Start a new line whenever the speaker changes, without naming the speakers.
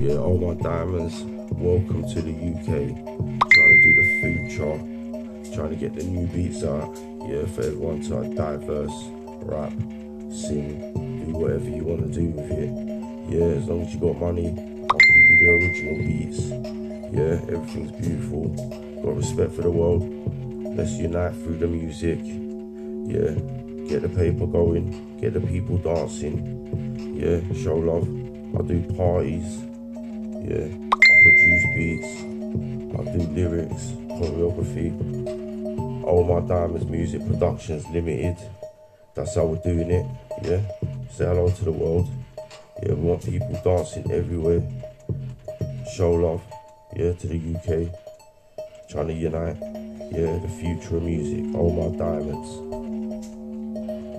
Yeah, Omar Diamondz, welcome to the UK. Trying to do the food chart, trying to get the new beats out. Yeah, for everyone to like, diverse, rap, sing, do whatever you want to do with it. Yeah, as long as you got money, I'll give you the original beats. Yeah, everything's beautiful. Got respect for the world. Let's unite through the music. Yeah, get the paper going, get the people dancing. Yeah, show love. I do parties. Yeah, I produce beats. I do lyrics, choreography. Omar Diamondz music productions limited. That's how we're doing it. Yeah, say hello to the world. Yeah, we want people dancing everywhere. Show love. Yeah, to the UK. Trying to unite. Yeah, the future of music. Omar Diamondz.